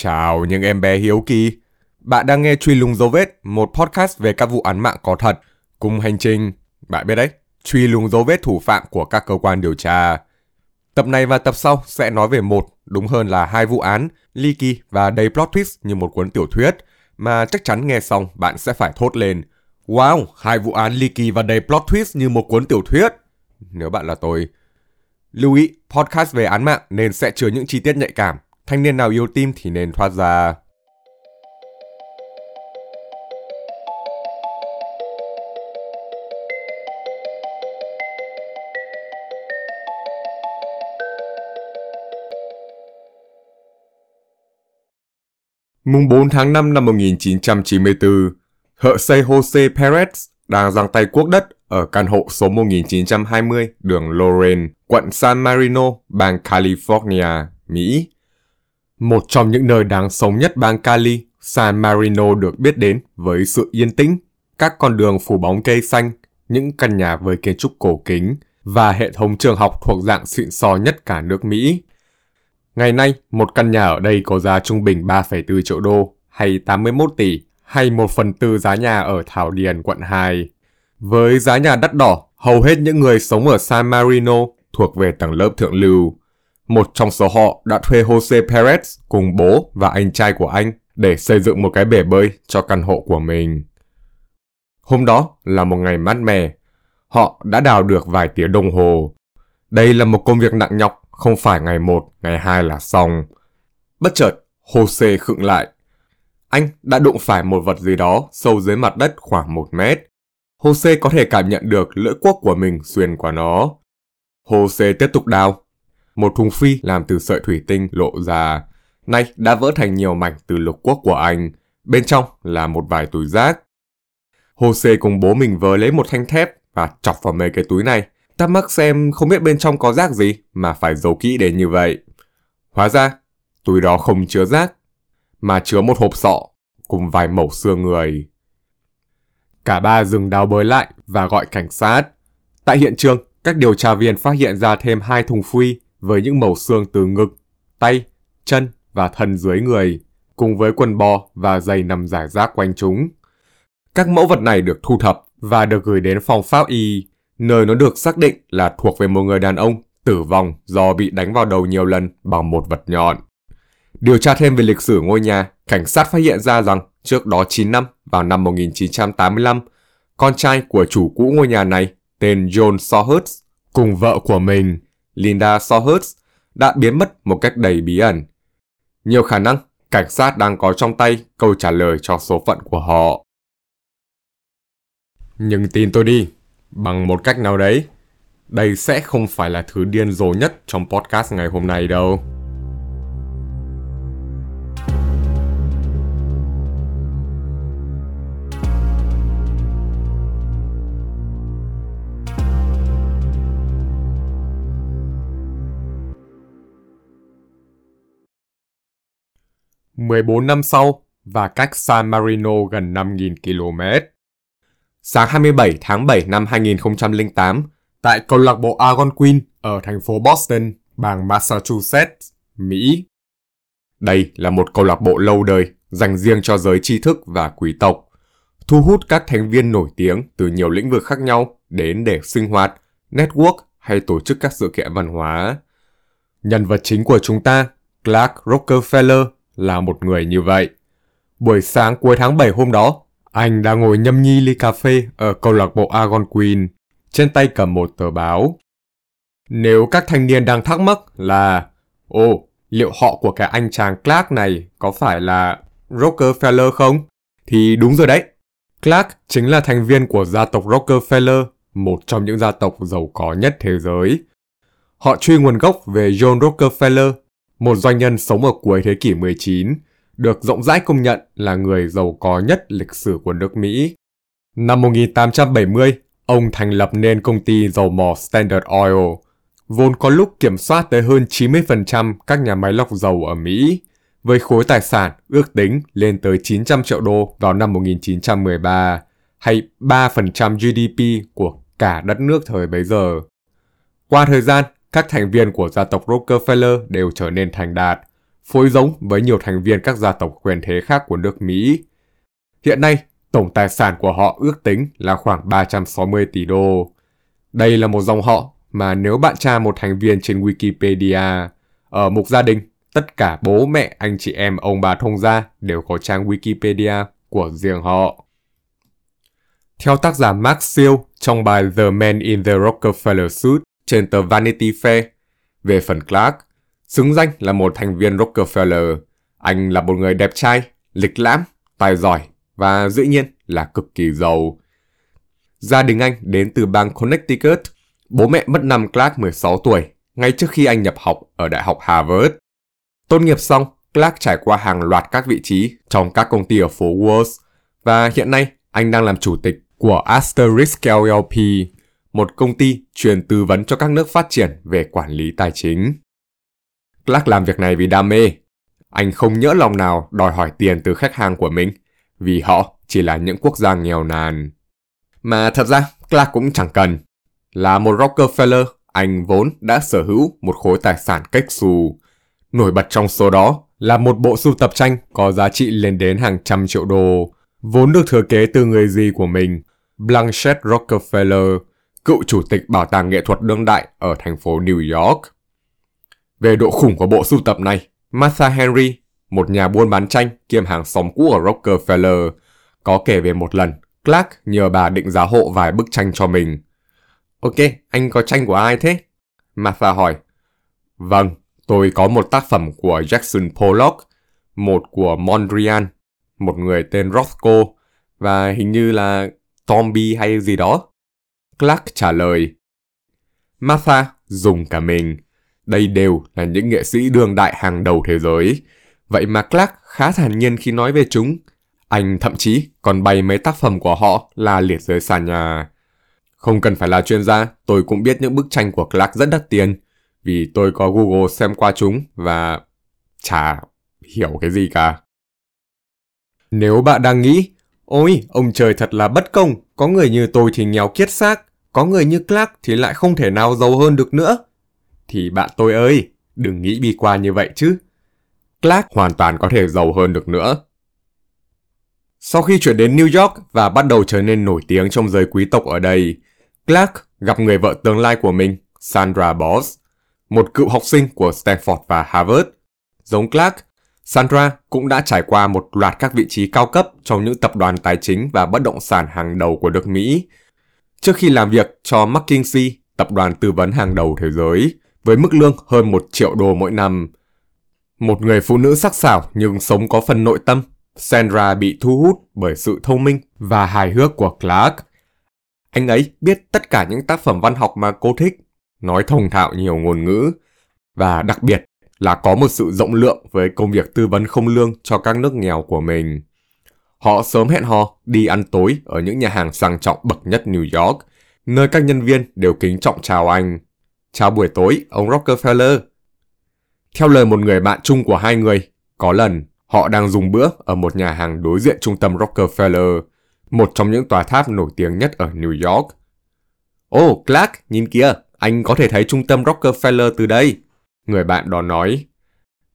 Chào những em bé hiếu kỳ. Bạn đang nghe Truy lùng dấu vết, một podcast về các vụ án mạng có thật. Cùng hành trình, bạn biết đấy, truy lùng dấu vết thủ phạm của các cơ quan điều tra. Tập này và tập sau sẽ nói về một, đúng hơn là hai vụ án, ly kỳ và đầy plot twist như một cuốn tiểu thuyết, mà chắc chắn nghe xong bạn sẽ phải thốt lên. Wow, hai vụ án ly kỳ và đầy plot twist như một cuốn tiểu thuyết. Nếu bạn là tôi. Lưu ý, podcast về án mạng nên sẽ chứa những chi tiết nhạy cảm. Thanh niên nào yêu tim thì nên thoát ra. Mùng 4 tháng 5 năm 1994, thợ xây Jose Perez đang giang tay quốc đất ở căn hộ số 1920 đường Lorraine, quận San Marino, bang California, Mỹ. Một trong những nơi đáng sống nhất bang Cali, San Marino được biết đến với sự yên tĩnh, các con đường phủ bóng cây xanh, những căn nhà với kiến trúc cổ kính và hệ thống trường học thuộc dạng xịn sò nhất cả nước Mỹ. Ngày nay, một căn nhà ở đây có giá trung bình 3,4 triệu đô hay 81 tỷ hay 1 phần tư giá nhà ở Thảo Điền, quận 2. Với giá nhà đắt đỏ, hầu hết những người sống ở San Marino thuộc về tầng lớp thượng lưu. Một trong số họ đã thuê Jose Perez cùng bố và anh trai của anh để xây dựng một cái bể bơi cho căn hộ của mình. Hôm đó là một ngày mát mẻ. Họ đã đào được vài tiếng đồng hồ. Đây là một công việc nặng nhọc, không phải ngày một, ngày hai là xong. Bất chợt, Jose khựng lại. Anh đã đụng phải một vật gì đó sâu dưới mặt đất khoảng một mét. Jose có thể cảm nhận được lưỡi cuốc của mình xuyên qua nó. Jose tiếp tục đào. Một thùng phi làm từ sợi thủy tinh lộ ra. Nay đã vỡ thành nhiều mảnh từ lục quốc của anh. Bên trong là một vài túi rác. Jose cùng bố mình vớ lấy một thanh thép và chọc vào mấy cái túi này. Thắc mắc xem không biết bên trong có rác gì mà phải giấu kỹ đến như vậy. Hóa ra, túi đó không chứa rác, mà chứa một hộp sọ cùng vài mẩu xương người. Cả ba dừng đào bới lại và gọi cảnh sát. Tại hiện trường, các điều tra viên phát hiện ra thêm hai thùng phi với những mẩu xương từ ngực, tay, chân và thân dưới người, cùng với quần bò và giày nằm giải rác quanh chúng. Các mẫu vật này được thu thập và được gửi đến phòng pháp y, nơi nó được xác định là thuộc về một người đàn ông tử vong do bị đánh vào đầu nhiều lần bằng một vật nhọn. Điều tra thêm về lịch sử ngôi nhà, cảnh sát phát hiện ra rằng trước đó 9 năm, vào năm 1985, con trai của chủ cũ ngôi nhà này, tên John Sawhurst, cùng vợ của mình, Linda Sawhurst, đã biến mất một cách đầy bí ẩn. Nhiều khả năng, cảnh sát đang có trong tay câu trả lời cho số phận của họ. Nhưng tin tôi đi, bằng một cách nào đấy, đây sẽ không phải là thứ điên rồ nhất trong podcast ngày hôm nay đâu. 14 năm sau và cách San Marino gần 5.000 km. Sáng 27 tháng 7 năm 2008, tại câu lạc bộ Algonquin ở thành phố Boston, bang Massachusetts, Mỹ. Đây là một câu lạc bộ lâu đời dành riêng cho giới tri thức và quý tộc, thu hút các thành viên nổi tiếng từ nhiều lĩnh vực khác nhau đến để sinh hoạt, network hay tổ chức các sự kiện văn hóa. Nhân vật chính của chúng ta, Clark Rockefeller, là một người như vậy. Buổi sáng cuối tháng 7 hôm đó, anh đang ngồi nhâm nhi ly cà phê ở câu lạc bộ Algonquin, trên tay cầm một tờ báo. Nếu các thanh niên đang thắc mắc là Ồ, liệu họ của cái anh chàng Clark này có phải là Rockefeller không? Thì đúng rồi đấy. Clark chính là thành viên của gia tộc Rockefeller, một trong những gia tộc giàu có nhất thế giới. Họ truy nguồn gốc về John Rockefeller, một doanh nhân sống ở cuối thế kỷ 19, được rộng rãi công nhận là người giàu có nhất lịch sử của nước Mỹ. Năm 1870, ông thành lập nên công ty dầu mỏ Standard Oil, vốn có lúc kiểm soát tới hơn 90% các nhà máy lọc dầu ở Mỹ, với khối tài sản ước tính lên tới 900 triệu đô vào năm 1913, hay 3% GDP của cả đất nước thời bấy giờ. Qua thời gian, các thành viên của gia tộc Rockefeller đều trở nên thành đạt, phối giống với nhiều thành viên các gia tộc quyền thế khác của nước Mỹ. Hiện nay, tổng tài sản của họ ước tính là khoảng 360 tỷ đô. Đây là một dòng họ mà nếu bạn tra một thành viên trên Wikipedia, ở mục gia đình, tất cả bố mẹ, anh chị em, ông bà thông gia đều có trang Wikipedia của riêng họ. Theo tác giả Mark Seal trong bài The Man in the Rockefeller Suit trên tờ Vanity Fair, về phần Clark, xứng danh là một thành viên Rockefeller, anh là một người đẹp trai, lịch lãm, tài giỏi và dĩ nhiên là cực kỳ giàu. Gia đình anh đến từ bang Connecticut, bố mẹ mất năm Clark 16 tuổi, ngay trước khi anh nhập học ở Đại học Harvard. Tốt nghiệp xong, Clark trải qua hàng loạt các vị trí trong các công ty ở phố Wall và hiện nay anh đang làm chủ tịch của Asterisk LLP, một công ty truyền tư vấn cho các nước phát triển về quản lý tài chính. Clark làm việc này vì đam mê. Anh không nhỡ lòng nào đòi hỏi tiền từ khách hàng của mình, vì họ chỉ là những quốc gia nghèo nàn. Mà thật ra, Clark cũng chẳng cần. Là một Rockefeller, anh vốn đã sở hữu một khối tài sản cách xù. Nổi bật trong số đó là một bộ sưu tập tranh có giá trị lên đến hàng trăm triệu đô, vốn được thừa kế từ người gì của mình, Blanchett Rockefeller, cựu chủ tịch bảo tàng nghệ thuật đương đại ở thành phố New York. Về độ khủng của bộ sưu tập này, Martha Henry, một nhà buôn bán tranh kiêm hàng xóm cũ ở Rockefeller, có kể về một lần Clark nhờ bà định giá hộ vài bức tranh cho mình. Ok, anh có tranh của ai thế? Martha hỏi. Vâng, tôi có một tác phẩm của Jackson Pollock, một của Mondrian, một người tên Rothko, và hình như là Tomby hay gì đó. Clark trả lời. Martha dùng cả mình. Đây đều là những nghệ sĩ đương đại hàng đầu thế giới. Vậy mà Clark khá thản nhiên khi nói về chúng. Anh thậm chí còn bày mấy tác phẩm của họ là liệt dưới sàn nhà. Không cần phải là chuyên gia, tôi cũng biết những bức tranh của Clark rất đắt tiền. Vì tôi có Google xem qua chúng và chả hiểu cái gì cả. Nếu bạn đang nghĩ, ôi, ông trời thật là bất công, có người như tôi thì nghèo kiết xác, có người như Clark thì lại không thể nào giàu hơn được nữa. Thì bạn tôi ơi, đừng nghĩ bi quan như vậy chứ. Clark hoàn toàn có thể giàu hơn được nữa. Sau khi chuyển đến New York và bắt đầu trở nên nổi tiếng trong giới quý tộc ở đây, Clark gặp người vợ tương lai của mình, Sandra Boss, một cựu học sinh của Stanford và Harvard. Giống Clark, Sandra cũng đã trải qua một loạt các vị trí cao cấp trong những tập đoàn tài chính và bất động sản hàng đầu của nước Mỹ. Trước khi làm việc cho McKinsey, tập đoàn tư vấn hàng đầu thế giới, với mức lương hơn 1 triệu đô mỗi năm. Một người phụ nữ sắc sảo nhưng sống có phần nội tâm, Sandra bị thu hút bởi sự thông minh và hài hước của Clark. Anh ấy biết tất cả những tác phẩm văn học mà cô thích, nói thông thạo nhiều ngôn ngữ, và đặc biệt là có một sự rộng lượng với công việc tư vấn không lương cho các nước nghèo của mình. Họ sớm hẹn hò đi ăn tối ở những nhà hàng sang trọng bậc nhất New York, nơi các nhân viên đều kính trọng chào anh. Chào buổi tối, ông Rockefeller. Theo lời một người bạn chung của hai người, có lần họ đang dùng bữa ở một nhà hàng đối diện trung tâm Rockefeller, một trong những tòa tháp nổi tiếng nhất ở New York. Ồ, oh, Clark, nhìn kìa, anh có thể thấy trung tâm Rockefeller từ đây. Người bạn đó nói.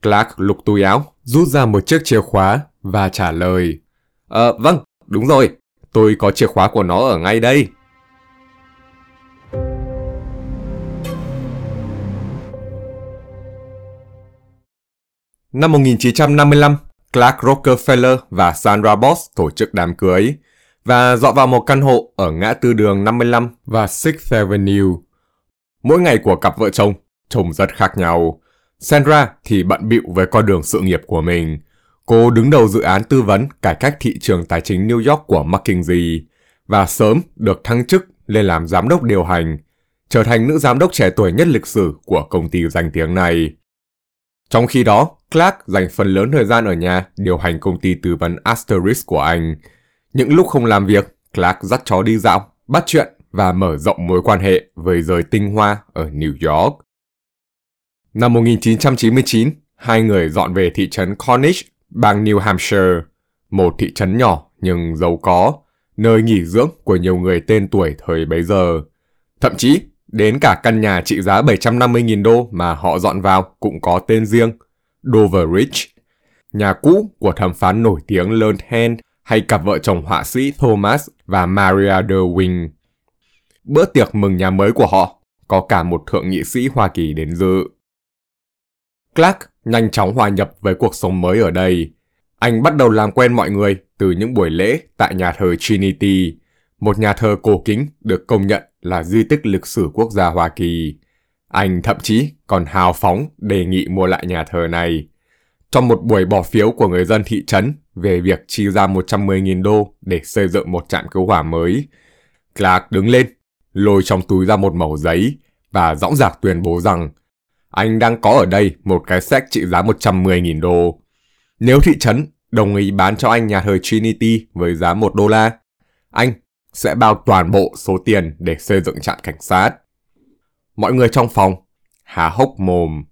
Clark lục túi áo, rút ra một chiếc chìa khóa và trả lời. Ờ, vâng, đúng rồi, tôi có chìa khóa của nó ở ngay đây. Năm 1955, Clark Rockefeller và Sandra Boss tổ chức đám cưới và dọn vào một căn hộ ở ngã tư đường 55 và 6th Avenue. Mỗi ngày của cặp vợ chồng trông rất khác nhau. Sandra thì bận bịu với con đường sự nghiệp của mình. Cô đứng đầu dự án tư vấn cải cách thị trường tài chính New York của McKinsey và sớm được thăng chức lên làm giám đốc điều hành, trở thành nữ giám đốc trẻ tuổi nhất lịch sử của công ty danh tiếng này. Trong khi đó, Clark dành phần lớn thời gian ở nhà điều hành công ty tư vấn Asterisk của anh. Những lúc không làm việc, Clark dắt chó đi dạo, bắt chuyện và mở rộng mối quan hệ với giới tinh hoa ở New York. Năm 1999, hai người dọn về thị trấn Cornish, bang New Hampshire, một thị trấn nhỏ nhưng giàu có, nơi nghỉ dưỡng của nhiều người tên tuổi thời bấy giờ. Thậm chí, đến cả căn nhà trị giá 750.000 đô mà họ dọn vào cũng có tên riêng, Dover Ridge, nhà cũ của thẩm phán nổi tiếng Lern Hand hay cặp vợ chồng họa sĩ Thomas và Maria Derwing. Bữa tiệc mừng nhà mới của họ có cả một thượng nghị sĩ Hoa Kỳ đến dự. Clark nhanh chóng hòa nhập với cuộc sống mới ở đây. Anh bắt đầu làm quen mọi người từ những buổi lễ tại nhà thờ Trinity, một nhà thờ cổ kính được công nhận là di tích lịch sử quốc gia Hoa Kỳ. Anh thậm chí còn hào phóng đề nghị mua lại nhà thờ này. Trong một buổi bỏ phiếu của người dân thị trấn về việc chi ra 110.000 đô để xây dựng một trạm cứu hỏa mới, Clark đứng lên, lôi trong túi ra một mẩu giấy và dõng dạc tuyên bố rằng anh đang có ở đây một cái sách trị giá 110.000 đô. Nếu thị trấn đồng ý bán cho anh nhà thờ Trinity với giá 1 đô la, anh sẽ bao toàn bộ số tiền để xây dựng trạm cảnh sát. Mọi người trong phòng há hốc mồm.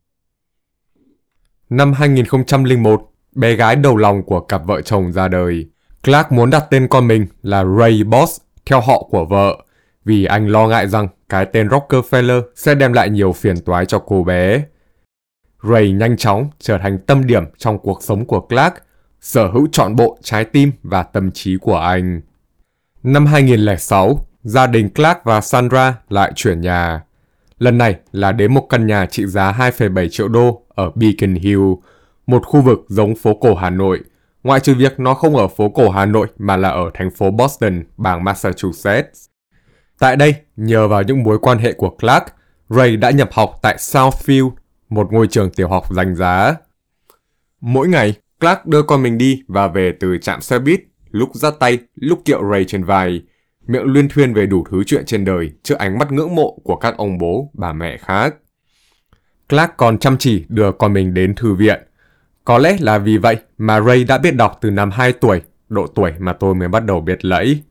Năm 2001, bé gái đầu lòng của cặp vợ chồng ra đời. Clark muốn đặt tên con mình là Ray Boss theo họ của vợ, vì anh lo ngại rằng cái tên Rockefeller sẽ đem lại nhiều phiền toái cho cô bé. Ray nhanh chóng trở thành tâm điểm trong cuộc sống của Clark, sở hữu trọn bộ trái tim và tâm trí của anh. Năm 2006, gia đình Clark và Sandra lại chuyển nhà. Lần này là đến một căn nhà trị giá 2,7 triệu đô ở Beacon Hill, một khu vực giống phố cổ Hà Nội, ngoại trừ việc nó không ở phố cổ Hà Nội mà là ở thành phố Boston, bang Massachusetts. Tại đây, nhờ vào những mối quan hệ của Clark, Ray đã nhập học tại Southfield, một ngôi trường tiểu học danh giá. Mỗi ngày, Clark đưa con mình đi và về từ trạm xe buýt, lúc dắt tay, lúc kiệu Ray trên vai, miệng luyên thuyên về đủ thứ chuyện trên đời trước ánh mắt ngưỡng mộ của các ông bố, bà mẹ khác. Clark còn chăm chỉ đưa con mình đến thư viện. Có lẽ là vì vậy mà Ray đã biết đọc từ năm 2 tuổi, độ tuổi mà tôi mới bắt đầu biết lẫy.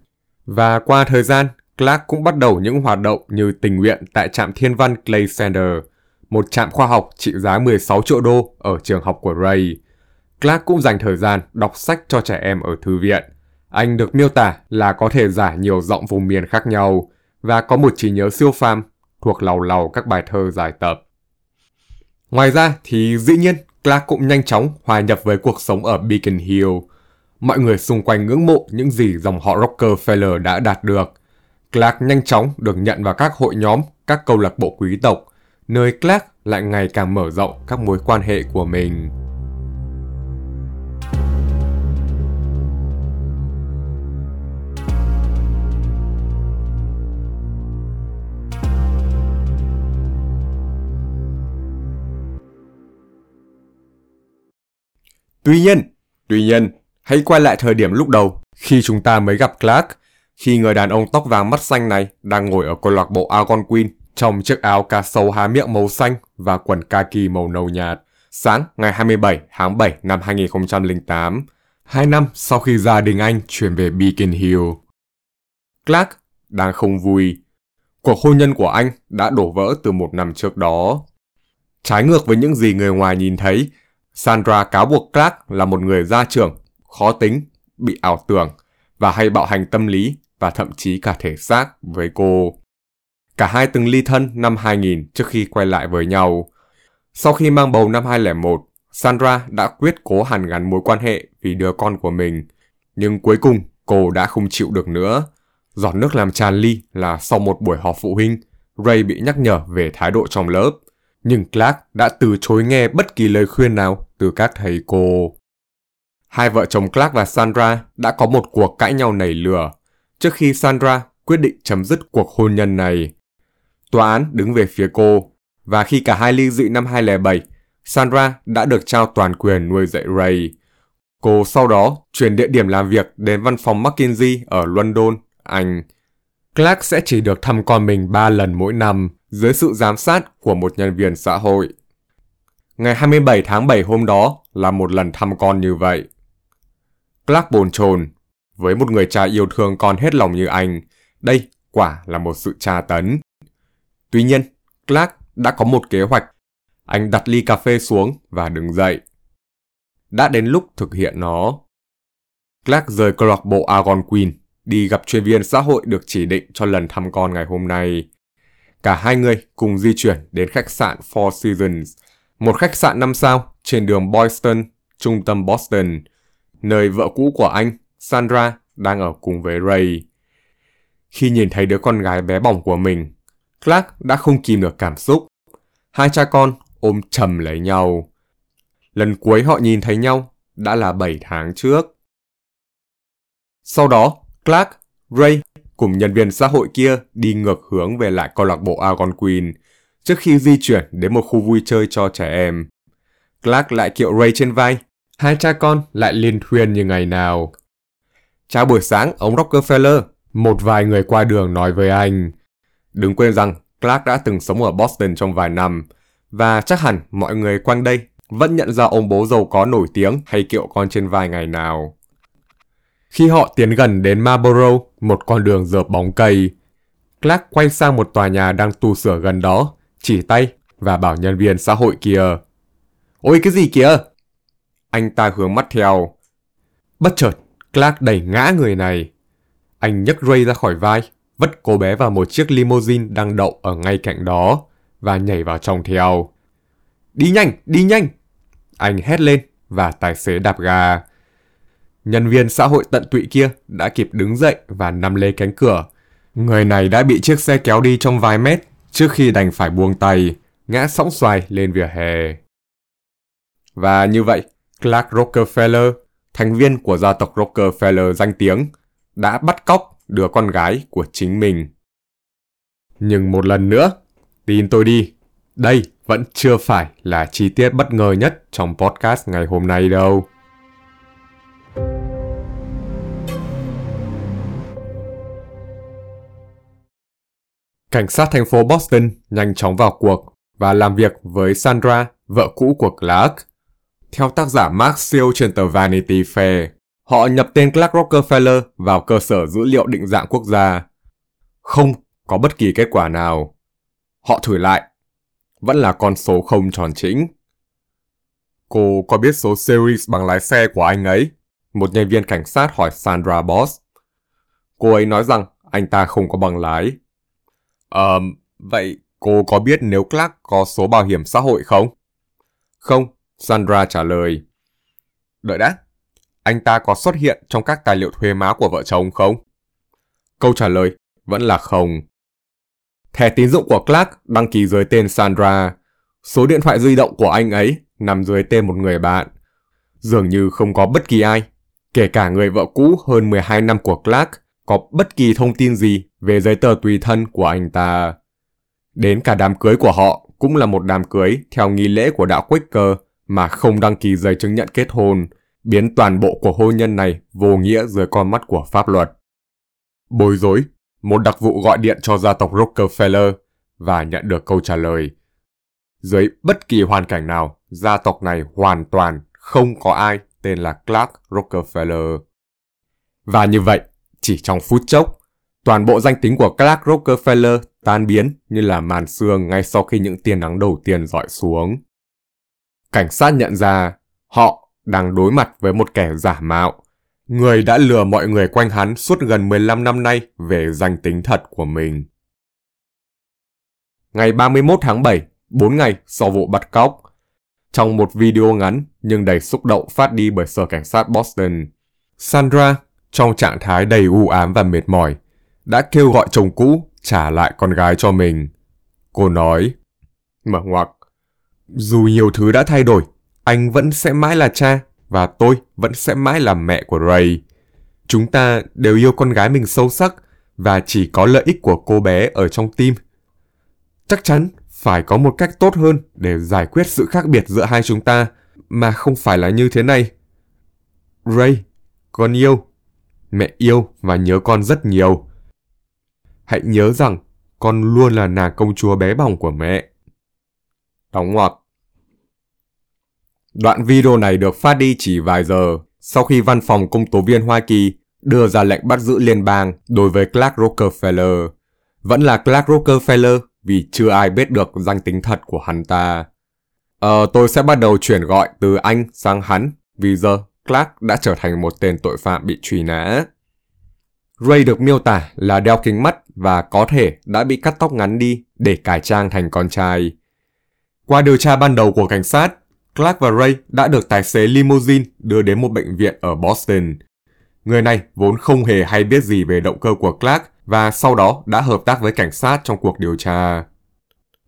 Và qua thời gian, Clark cũng bắt đầu những hoạt động như tình nguyện tại trạm thiên văn Clay Center, một trạm khoa học trị giá 16 triệu đô ở trường học của Ray. Clark cũng dành thời gian đọc sách cho trẻ em ở thư viện. Anh được miêu tả là có thể giải nhiều giọng vùng miền khác nhau và có một trí nhớ siêu phàm thuộc lầu lầu các bài thơ giải tập. Ngoài ra thì dĩ nhiên Clark cũng nhanh chóng hòa nhập với cuộc sống ở Beacon Hill. Mọi người xung quanh ngưỡng mộ những gì dòng họ Rockefeller đã đạt được. Clark nhanh chóng được nhận vào các hội nhóm, các câu lạc bộ quý tộc, nơi Clark lại ngày càng mở rộng các mối quan hệ của mình. Tuy nhiên, tuy nhiên, hãy quay lại thời điểm lúc đầu khi chúng ta mới gặp Clark, khi người đàn ông tóc vàng mắt xanh này đang ngồi ở câu lạc bộ Algonquin trong chiếc áo cà sâu há miệng màu xanh và quần kaki màu nâu nhạt. Sáng ngày 27 tháng 7 năm 2008, hai năm sau khi gia đình anh chuyển về Beacon Hill. Clark đang không vui. Cuộc hôn nhân của anh đã đổ vỡ từ một năm trước đó. Trái ngược với những gì người ngoài nhìn thấy, Sandra cáo buộc Clark là một người gia trưởng, khó tính, bị ảo tưởng và hay bạo hành tâm lý và thậm chí cả thể xác với cô. Cả hai từng ly thân năm 2000 trước khi quay lại với nhau. Sau khi mang bầu năm 2001, Sandra đã quyết cố hàn gắn mối quan hệ vì đứa con của mình. Nhưng cuối cùng, cô đã không chịu được nữa. Giọt nước làm tràn ly là sau một buổi họp phụ huynh, Ray bị nhắc nhở về thái độ trong lớp. Nhưng Clark đã từ chối nghe bất kỳ lời khuyên nào từ các thầy cô. Hai vợ chồng Clark và Sandra đã có một cuộc cãi nhau nảy lửa trước khi Sandra quyết định chấm dứt cuộc hôn nhân này. Tòa án đứng về phía cô, và khi cả hai ly dị năm 2007, Sandra đã được trao toàn quyền nuôi dạy Ray. Cô sau đó chuyển địa điểm làm việc đến văn phòng McKinsey ở London, Anh. Clark sẽ chỉ được thăm con mình 3 lần mỗi năm dưới sự giám sát của một nhân viên xã hội. Ngày 27 tháng 7 hôm đó là một lần thăm con như vậy. Clark bồn chồn, với một người cha yêu thương con hết lòng như anh, đây quả là một sự tra tấn. Tuy nhiên, Clark đã có một kế hoạch. Anh đặt ly cà phê xuống và đứng dậy. Đã đến lúc thực hiện nó. Clark rời câu lạc bộ Algonquin, đi gặp chuyên viên xã hội được chỉ định cho lần thăm con ngày hôm nay. Cả hai người cùng di chuyển đến khách sạn Four Seasons, một khách sạn 5 sao trên đường Boyston, trung tâm Boston, nơi vợ cũ của anh, Sandra, đang ở cùng với Ray. Khi nhìn thấy đứa con gái bé bỏng của mình, Clark đã không kìm được cảm xúc. Hai cha con ôm chầm lấy nhau. Lần cuối họ nhìn thấy nhau đã là 7 tháng trước. Sau đó, Clark, Ray cùng nhân viên xã hội kia đi ngược hướng về lại câu lạc bộ Algonquin trước khi di chuyển đến một khu vui chơi cho trẻ em. Clark lại kiệu Ray trên vai, hai cha con lại liên thuyên như ngày nào. Chào buổi sáng, ông Rockefeller, một vài người qua đường nói với anh. Đừng quên rằng Clark đã từng sống ở Boston trong vài năm, và chắc hẳn mọi người quanh đây vẫn nhận ra ông bố giàu có nổi tiếng hay kiệu con trên vai ngày nào. Khi họ tiến gần đến Marlborough, một con đường dợp bóng cây, Clark quay sang một tòa nhà đang tu sửa gần đó, chỉ tay và bảo nhân viên xã hội kia. Ôi cái gì kìa? Anh ta hướng mắt theo. Bất chợt, Clark đẩy ngã người này. Anh nhấc Ray ra khỏi vai, vất cô bé vào một chiếc limousine đang đậu ở ngay cạnh đó và nhảy vào trong theo. Đi nhanh, đi nhanh! Anh hét lên và tài xế đạp ga. Nhân viên xã hội tận tụy kia đã kịp đứng dậy và nắm lấy cánh cửa. Người này đã bị chiếc xe kéo đi trong vài mét trước khi đành phải buông tay, ngã sóng xoài lên vỉa hè. Và như vậy, Clark Rockefeller, thành viên của gia tộc Rockefeller danh tiếng, đã bắt cóc đứa con gái của chính mình. Nhưng một lần nữa, tin tôi đi, đây vẫn chưa phải là chi tiết bất ngờ nhất trong podcast ngày hôm nay đâu. Cảnh sát thành phố Boston nhanh chóng vào cuộc và làm việc với Sandra, vợ cũ của Clark. Theo tác giả Mark Seal trên tờ Vanity Fair, họ nhập tên Clark Rockefeller vào cơ sở dữ liệu định dạng quốc gia. Không có bất kỳ kết quả nào. Họ thử lại. Vẫn là con số không tròn chỉnh. Cô có biết số series bằng lái xe của anh ấy? Một nhân viên cảnh sát hỏi Sandra Boss. Cô ấy nói rằng anh ta không có bằng lái. Ờ, um, vậy cô có biết nếu Clark có số bảo hiểm xã hội không? Không, Sandra trả lời. Đợi đã, anh ta có xuất hiện trong các tài liệu thuê má của vợ chồng không? Câu trả lời vẫn là không. Thẻ tín dụng của Clark đăng ký dưới tên Sandra. Số điện thoại di động của anh ấy nằm dưới tên một người bạn. Dường như không có bất kỳ ai, kể cả người vợ cũ hơn 12 năm của Clark, có bất kỳ thông tin gì về giấy tờ tùy thân của anh ta. Đến cả đám cưới của họ cũng là một đám cưới theo nghi lễ của đạo Quaker mà không đăng ký giấy chứng nhận kết hôn, biến toàn bộ của hôn nhân này vô nghĩa dưới con mắt của pháp luật. Bối rối, một đặc vụ gọi điện cho gia tộc Rockefeller và nhận được câu trả lời. Dưới bất kỳ hoàn cảnh nào, gia tộc này hoàn toàn không có ai tên là Clark Rockefeller. Và như vậy, chỉ trong phút chốc, toàn bộ danh tính của Clark Rockefeller tan biến như là màn sương ngay sau khi những tia nắng đầu tiên dọi xuống. Cảnh sát nhận ra họ đang đối mặt với một kẻ giả mạo, người đã lừa mọi người quanh hắn suốt gần 15 năm nay về danh tính thật của mình. Ngày 31 tháng 7, 4 ngày sau vụ bắt cóc, trong một video ngắn nhưng đầy xúc động phát đi bởi sở cảnh sát Boston, Sandra, trong trạng thái đầy u ám và mệt mỏi, đã kêu gọi chồng cũ trả lại con gái cho mình. Cô nói, mở ngoặc, dù nhiều thứ đã thay đổi, anh vẫn sẽ mãi là cha và tôi vẫn sẽ mãi là mẹ của Ray. Chúng ta đều yêu con gái mình sâu sắc và chỉ có lợi ích của cô bé ở trong tim. Chắc chắn phải có một cách tốt hơn để giải quyết sự khác biệt giữa hai chúng ta mà không phải là như thế này. Ray, con yêu. Mẹ yêu và nhớ con rất nhiều. Hãy nhớ rằng con luôn là nàng công chúa bé bỏng của mẹ. Đóng ngoặc. Đoạn video này được phát đi chỉ vài giờ sau khi văn phòng công tố viên Hoa Kỳ đưa ra lệnh bắt giữ liên bang đối với Clark Rockefeller. Vẫn là Clark Rockefeller vì chưa ai biết được danh tính thật của hắn ta. Ờ, tôi sẽ bắt đầu chuyển gọi từ anh sang hắn vì giờ Clark đã trở thành một tên tội phạm bị truy nã. Ray được miêu tả là đeo kính mắt và có thể đã bị cắt tóc ngắn đi để cải trang thành con trai. Qua điều tra ban đầu của cảnh sát, Clark và Ray đã được tài xế limousine đưa đến một bệnh viện ở Boston. Người này vốn không hề hay biết gì về động cơ của Clark và sau đó đã hợp tác với cảnh sát trong cuộc điều tra.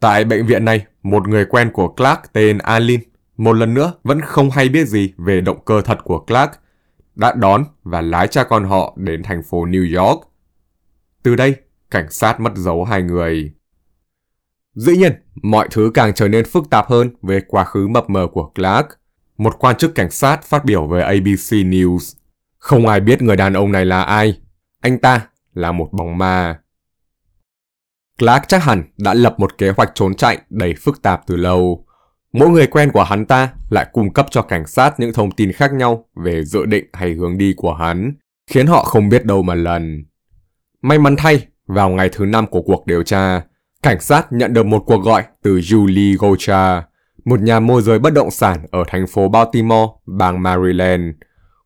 Tại bệnh viện này, một người quen của Clark tên Alin một lần nữa vẫn không hay biết gì về động cơ thật của Clark, đã đón và lái cha con họ đến thành phố New York. Từ đây, cảnh sát mất dấu hai người. Dĩ nhiên, mọi thứ càng trở nên phức tạp hơn về quá khứ mập mờ của Clark. Một quan chức cảnh sát phát biểu với ABC News. Không ai biết người đàn ông này là ai. Anh ta là một bóng ma. Clark chắc hẳn đã lập một kế hoạch trốn chạy đầy phức tạp từ lâu. Mỗi người quen của hắn ta lại cung cấp cho cảnh sát những thông tin khác nhau về dự định hay hướng đi của hắn, khiến họ không biết đâu mà lần. May mắn thay, vào ngày thứ năm của cuộc điều tra, cảnh sát nhận được một cuộc gọi từ Julie Gocha, một nhà môi giới bất động sản ở thành phố Baltimore, bang Maryland.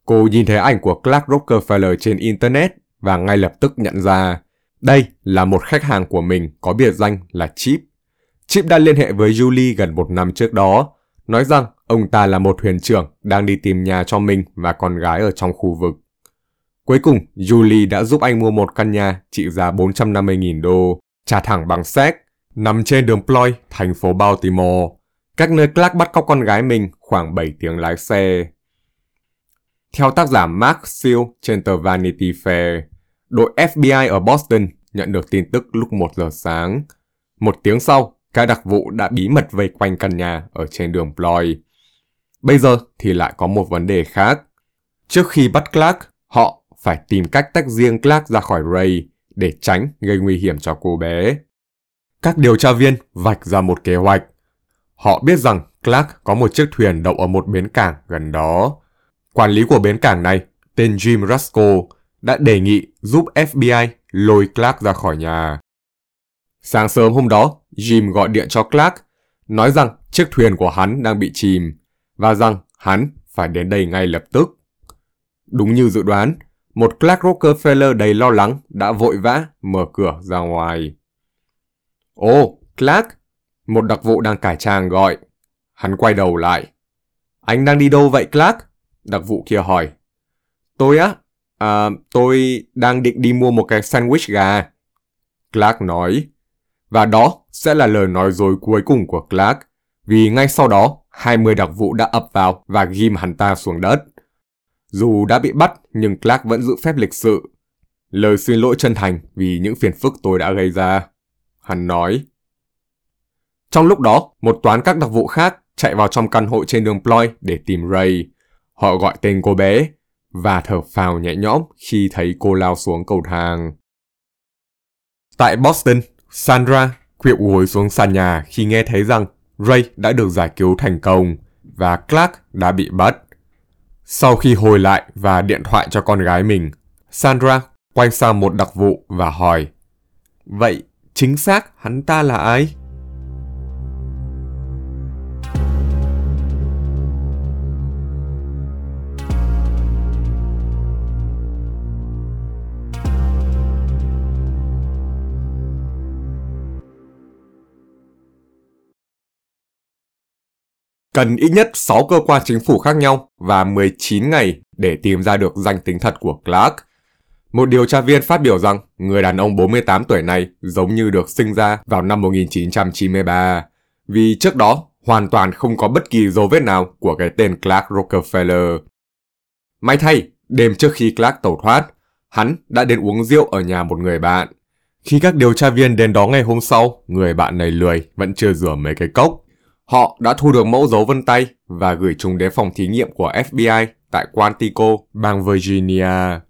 Cô nhìn thấy ảnh của Clark Rockefeller trên Internet và ngay lập tức nhận ra đây là một khách hàng của mình có biệt danh là Chip. Chip đã liên hệ với Julie gần một năm trước đó, nói rằng ông ta là một thuyền trưởng đang đi tìm nhà cho mình và con gái ở trong khu vực. Cuối cùng, Julie đã giúp anh mua một căn nhà trị giá 450.000 đô, trả thẳng bằng xác nằm trên đường Ploy, thành phố Baltimore, cách nơi Clark bắt cóc con gái mình khoảng 7 tiếng lái xe. Theo tác giả Mark Seal trên tờ Vanity Fair, đội FBI ở Boston nhận được tin tức lúc 1 giờ sáng. Một tiếng sau, các đặc vụ đã bí mật vây quanh căn nhà ở trên đường Ploy. Bây giờ thì lại có một vấn đề khác. Trước khi bắt Clark, họ phải tìm cách tách riêng Clark ra khỏi Ray để tránh gây nguy hiểm cho cô bé. Các điều tra viên vạch ra một kế hoạch. Họ biết rằng Clark có một chiếc thuyền đậu ở một bến cảng gần đó. Quản lý của bến cảng này, tên Jim Rasko, đã đề nghị giúp FBI lôi Clark ra khỏi nhà. Sáng sớm hôm đó, Jim gọi điện cho Clark, nói rằng chiếc thuyền của hắn đang bị chìm và rằng hắn phải đến đây ngay lập tức. Đúng như dự đoán, một Clark Rockefeller đầy lo lắng đã vội vã mở cửa ra ngoài. Oh, Clark! Một đặc vụ đang cải trang gọi. Hắn quay đầu lại. Anh đang đi đâu vậy Clark? Đặc vụ kia hỏi. Tôi á? À, tôi đang định đi mua một cái sandwich gà. Clark nói. Và đó sẽ là lời nói dối cuối cùng của Clark, vì ngay sau đó, 20 đặc vụ đã ập vào và ghim hắn ta xuống đất. Dù đã bị bắt, nhưng Clark vẫn giữ phép lịch sự. Lời xin lỗi chân thành vì những phiền phức tôi đã gây ra. Hắn nói. Trong lúc đó, một toán các đặc vụ khác chạy vào trong căn hộ trên đường Ploy để tìm Ray. Họ gọi tên cô bé và thở phào nhẹ nhõm khi thấy cô lao xuống cầu thang. Tại Boston, Sandra khuỵu gối xuống sàn nhà khi nghe thấy rằng Ray đã được giải cứu thành công và Clark đã bị bắt. Sau khi hồi lại và điện thoại cho con gái mình, Sandra quay sang một đặc vụ và hỏi Vậy chính xác hắn ta là ai? Cần ít nhất 6 cơ quan chính phủ khác nhau và 19 ngày để tìm ra được danh tính thật của Clark. Một điều tra viên phát biểu rằng người đàn ông 48 tuổi này giống như được sinh ra vào năm 1993, vì trước đó hoàn toàn không có bất kỳ dấu vết nào của cái tên Clark Rockefeller. May thay, đêm trước khi Clark tẩu thoát, hắn đã đến uống rượu ở nhà một người bạn. Khi các điều tra viên đến đó ngày hôm sau, người bạn này lười vẫn chưa rửa mấy cái cốc. Họ đã thu được mẫu dấu vân tay và gửi chúng đến phòng thí nghiệm của FBI tại Quantico, bang Virginia.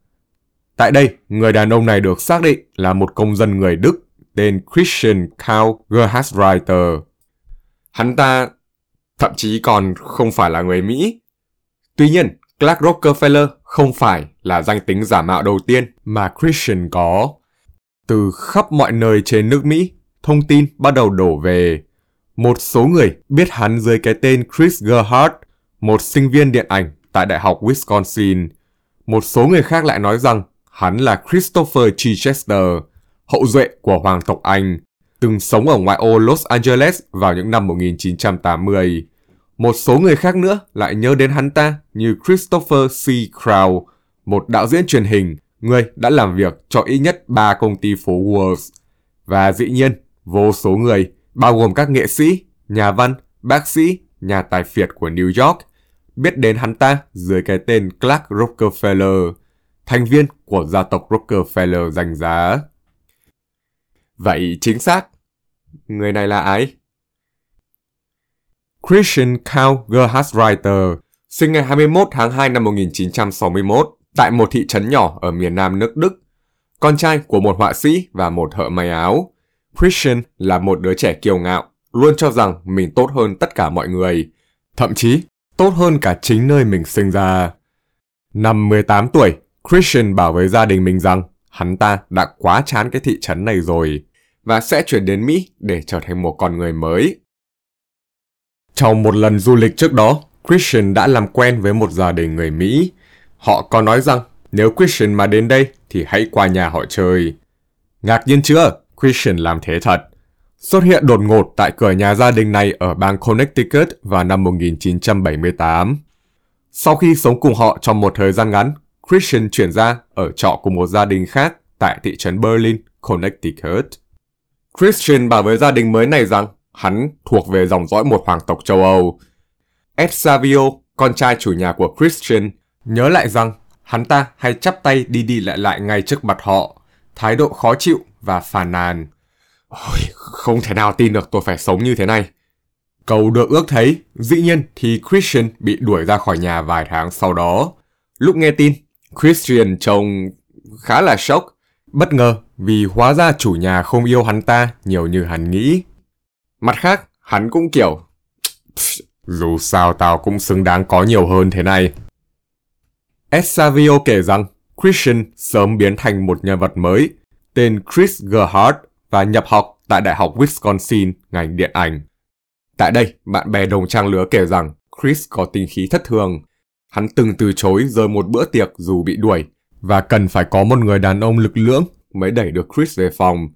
Tại đây, người đàn ông này được xác định là một công dân người Đức tên Christian Karl Gerhardsreiter. Hắn ta thậm chí còn không phải là người Mỹ. Tuy nhiên, Clark Rockefeller không phải là danh tính giả mạo đầu tiên mà Christian có. Từ khắp mọi nơi trên nước Mỹ, thông tin bắt đầu đổ về một số người biết hắn dưới cái tên Chris Gerhardt, một sinh viên điện ảnh tại Đại học Wisconsin. Một số người khác lại nói rằng hắn là Christopher Chichester, hậu duệ của Hoàng tộc Anh. từng sống ở ngoại ô Los Angeles vào những năm 1980. Một số người khác nữa lại nhớ đến hắn ta như Christopher C. Crow, một đạo diễn truyền hình, người đã làm việc cho ít nhất 3 công ty phố Wolves. Và dĩ nhiên, vô số người, bao gồm các nghệ sĩ, nhà văn, bác sĩ, nhà tài phiệt của New York, biết đến hắn ta dưới cái tên Clark Rockefeller, thành viên của gia tộc Rockefeller danh giá. Vậy chính xác, người này là ai? Christian Count Gerhardsreiter, sinh ngày 21 tháng 2 năm 1961 tại một thị trấn nhỏ ở miền nam nước Đức. Con trai của một họa sĩ và một thợ may áo. Christian là một đứa trẻ kiêu ngạo, luôn cho rằng mình tốt hơn tất cả mọi người, thậm chí tốt hơn cả chính nơi mình sinh ra. Năm 18 tuổi, Christian bảo với gia đình mình rằng hắn ta đã quá chán cái thị trấn này rồi và sẽ chuyển đến Mỹ để trở thành một con người mới. Trong một lần du lịch trước đó, Christian đã làm quen với một gia đình người Mỹ. Họ có nói rằng nếu Christian mà đến đây thì hãy qua nhà họ chơi. Ngạc nhiên chưa? Christian làm thế thật. Xuất hiện đột ngột tại cửa nhà gia đình này ở bang Connecticut vào năm 1978. Sau khi sống cùng họ trong một thời gian ngắn, Christian chuyển ra ở trọ của một gia đình khác tại thị trấn Berlin, Connecticut. Christian bảo với gia đình mới này rằng hắn thuộc về dòng dõi một hoàng tộc châu Âu. Ed Savio, con trai chủ nhà của Christian, nhớ lại rằng hắn ta hay chắp tay đi đi lại lại ngay trước mặt họ, thái độ khó chịu và phàn nàn. Ôi, không thể nào tin được tôi phải sống như thế này. Cầu được ước thấy, dĩ nhiên thì Christian bị đuổi ra khỏi nhà vài tháng sau đó. Lúc nghe tin, Christian trông khá là sốc, bất ngờ vì hóa ra chủ nhà không yêu hắn ta nhiều như hắn nghĩ. Mặt khác, hắn cũng kiểu dù sao tao cũng xứng đáng có nhiều hơn thế này. Savio kể rằng Christian sớm biến thành một nhân vật mới, tên Chris Gerhardt và nhập học tại Đại học Wisconsin ngành điện ảnh. Tại đây, bạn bè đồng trang lứa kể rằng Chris có tinh khí thất thường. Hắn từng từ chối rời một bữa tiệc dù bị đuổi và cần phải có một người đàn ông lực lưỡng mới đẩy được Chris về phòng.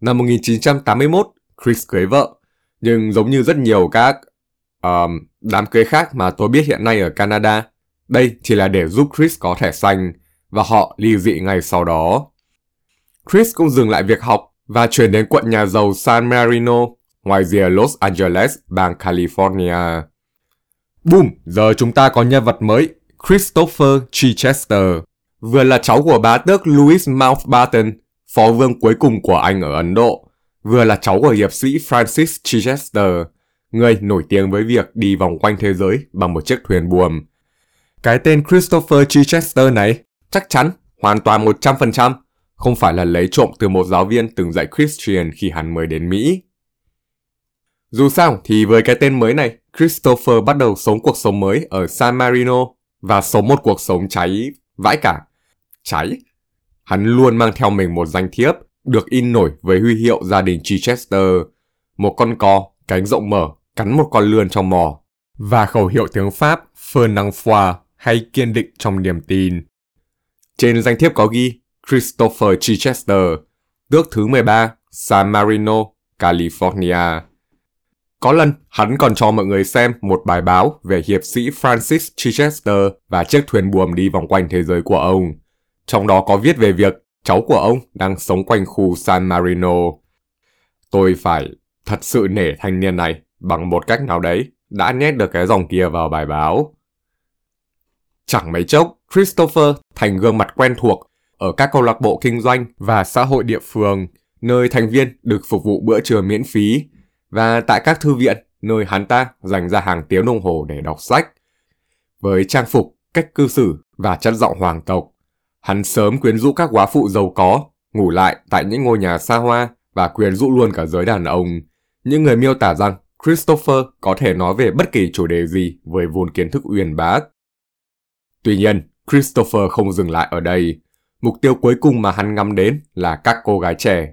Năm 1981, Chris cưới vợ, nhưng giống như rất nhiều các um, đám cưới khác mà tôi biết hiện nay ở Canada, đây chỉ là để giúp Chris có thẻ xanh và họ ly dị ngay sau đó. Chris cũng dừng lại việc học và chuyển đến quận nhà giàu San Marino, ngoài rìa Los Angeles, bang California. Boom, giờ chúng ta có nhân vật mới, Christopher Chichester, vừa là cháu của bá tước Louis Mountbatten, phó vương cuối cùng của Anh ở Ấn Độ, vừa là cháu của hiệp sĩ Francis Chichester, người nổi tiếng với việc đi vòng quanh thế giới bằng một chiếc thuyền buồm. Cái tên Christopher Chichester này chắc chắn, hoàn toàn 100%, không phải là lấy trộm từ một giáo viên từng dạy Christian khi hắn mới đến Mỹ. Dù sao thì với cái tên mới này, Christopher bắt đầu sống cuộc sống mới ở San Marino và sống một cuộc sống cháy vãi cả. Cháy. Hắn luôn mang theo mình một danh thiếp được in nổi với huy hiệu gia đình Chichester, một con cò, cánh rộng mở, cắn một con lươn trong mỏ, và khẩu hiệu tiếng Pháp Feu năng hay kiên định trong niềm tin. Trên danh thiếp có ghi Christopher Chichester, tước thứ 13, San Marino, California. Có lần, hắn còn cho mọi người xem một bài báo về hiệp sĩ Francis Chichester và chiếc thuyền buồm đi vòng quanh thế giới của ông. Trong đó có viết về việc cháu của ông đang sống quanh khu San Marino. Tôi phải thật sự nể thanh niên này bằng một cách nào đấy đã nhét được cái dòng kia vào bài báo. Chẳng mấy chốc, Christopher thành gương mặt quen thuộc ở các câu lạc bộ kinh doanh và xã hội địa phương, nơi thành viên được phục vụ bữa trưa miễn phí, và tại các thư viện, nơi hắn ta dành ra hàng tiếng đồng hồ để đọc sách. Với trang phục, cách cư xử và chất giọng hoàng tộc, hắn sớm quyến rũ các quá phụ giàu có, ngủ lại tại những ngôi nhà xa hoa và quyến rũ luôn cả giới đàn ông. Những người miêu tả rằng Christopher có thể nói về bất kỳ chủ đề gì với vốn kiến thức uyên bác. Tuy nhiên, Christopher không dừng lại ở đây. Mục tiêu cuối cùng mà hắn ngắm đến là các cô gái trẻ.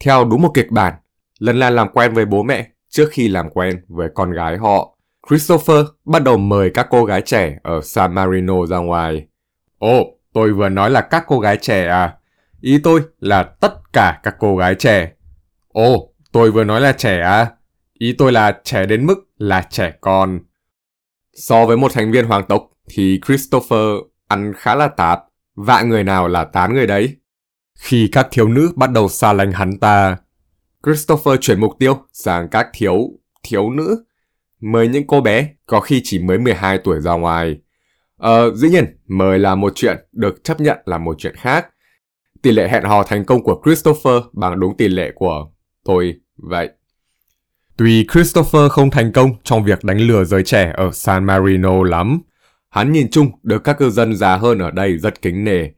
Theo đúng một kịch bản, lần là làm quen với bố mẹ trước khi làm quen với con gái họ. Christopher bắt đầu mời các cô gái trẻ ở San Marino ra ngoài. Ồ, tôi vừa nói là các cô gái trẻ à? Ý tôi là tất cả các cô gái trẻ. Ồ, tôi vừa nói là trẻ à? Ý tôi là trẻ đến mức là trẻ con. So với một thành viên hoàng tộc thì Christopher ăn khá là tạt, vạ người nào là tán người đấy. Khi các thiếu nữ bắt đầu xa lánh hắn ta, Christopher chuyển mục tiêu sang các thiếu, thiếu nữ, mời những cô bé có khi chỉ mới 12 tuổi ra ngoài. Ờ, dĩ nhiên, mời là một chuyện, được chấp nhận là một chuyện khác. Tỷ lệ hẹn hò thành công của Christopher bằng đúng tỷ lệ của tôi vậy. Tuy Christopher không thành công trong việc đánh lừa giới trẻ ở San Marino lắm, hắn nhìn chung được các cư dân già hơn ở đây rất kính nể.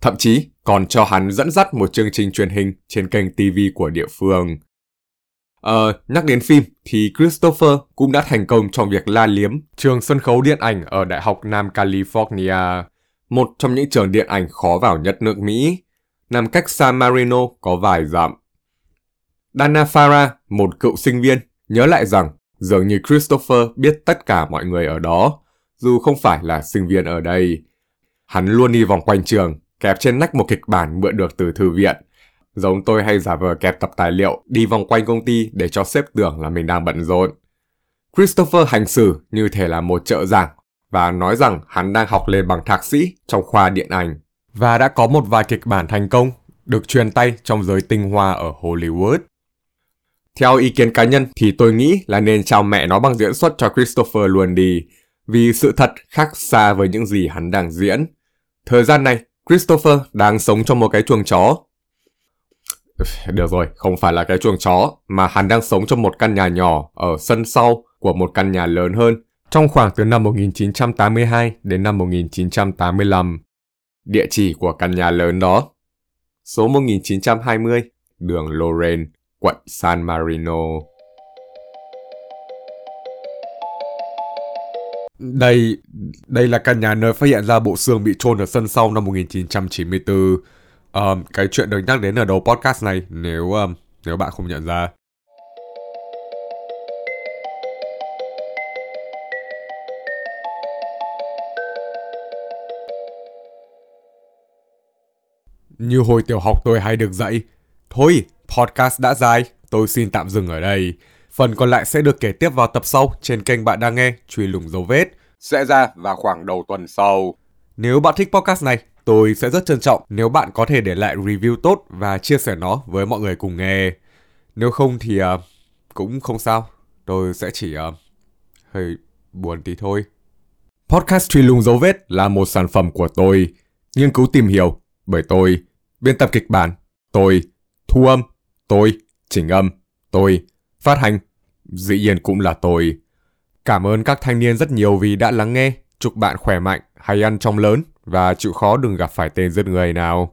Thậm chí còn cho hắn dẫn dắt một chương trình truyền hình trên kênh TV của địa phương. Ờ, nhắc đến phim thì Christopher cũng đã thành công trong việc la liếm trường sân khấu điện ảnh ở Đại học Nam California, một trong những trường điện ảnh khó vào nhất nước Mỹ, nằm cách San Marino có vài dặm. Dana Farah, một cựu sinh viên, nhớ lại rằng dường như Christopher biết tất cả mọi người ở đó, dù không phải là sinh viên ở đây. Hắn luôn đi vòng quanh trường, kẹp trên nách một kịch bản mượn được từ thư viện. Giống tôi hay giả vờ kẹp tập tài liệu đi vòng quanh công ty để cho sếp tưởng là mình đang bận rộn. Christopher hành xử như thể là một trợ giảng và nói rằng hắn đang học lên bằng thạc sĩ trong khoa điện ảnh và đã có một vài kịch bản thành công được truyền tay trong giới tinh hoa ở Hollywood. Theo ý kiến cá nhân thì tôi nghĩ là nên chào mẹ nó bằng diễn xuất cho Christopher luôn đi, vì sự thật khác xa với những gì hắn đang diễn. Thời gian này, Christopher đang sống trong một cái chuồng chó. Được rồi, không phải là cái chuồng chó, mà hắn đang sống trong một căn nhà nhỏ ở sân sau của một căn nhà lớn hơn trong khoảng từ năm 1982 đến năm 1985. Địa chỉ của căn nhà lớn đó. Số 1920, đường Lorraine, quận San Marino. Đây, đây là căn nhà nơi phát hiện ra bộ xương bị chôn ở sân sau năm 1994. Um, cái chuyện được nhắc đến ở đầu podcast này nếu um, nếu bạn không nhận ra. Như hồi tiểu học tôi hay được dạy. Thôi, podcast đã dài, tôi xin tạm dừng ở đây. Phần còn lại sẽ được kể tiếp vào tập sau trên kênh bạn đang nghe Truy lùng dấu vết. Sẽ ra vào khoảng đầu tuần sau. Nếu bạn thích podcast này, tôi sẽ rất trân trọng nếu bạn có thể để lại review tốt và chia sẻ nó với mọi người cùng nghe. Nếu không thì uh, cũng không sao. Tôi sẽ chỉ uh, hơi buồn tí thôi. Podcast Truy lùng dấu vết là một sản phẩm của tôi. Nghiên cứu tìm hiểu bởi tôi, biên tập kịch bản, tôi, thu âm, tôi, chỉnh âm, tôi, phát hành, dĩ nhiên cũng là tôi. Cảm ơn các thanh niên rất nhiều vì đã lắng nghe. Chúc bạn khỏe mạnh, hay ăn trong lớn và chịu khó đừng gặp phải tên giết người nào.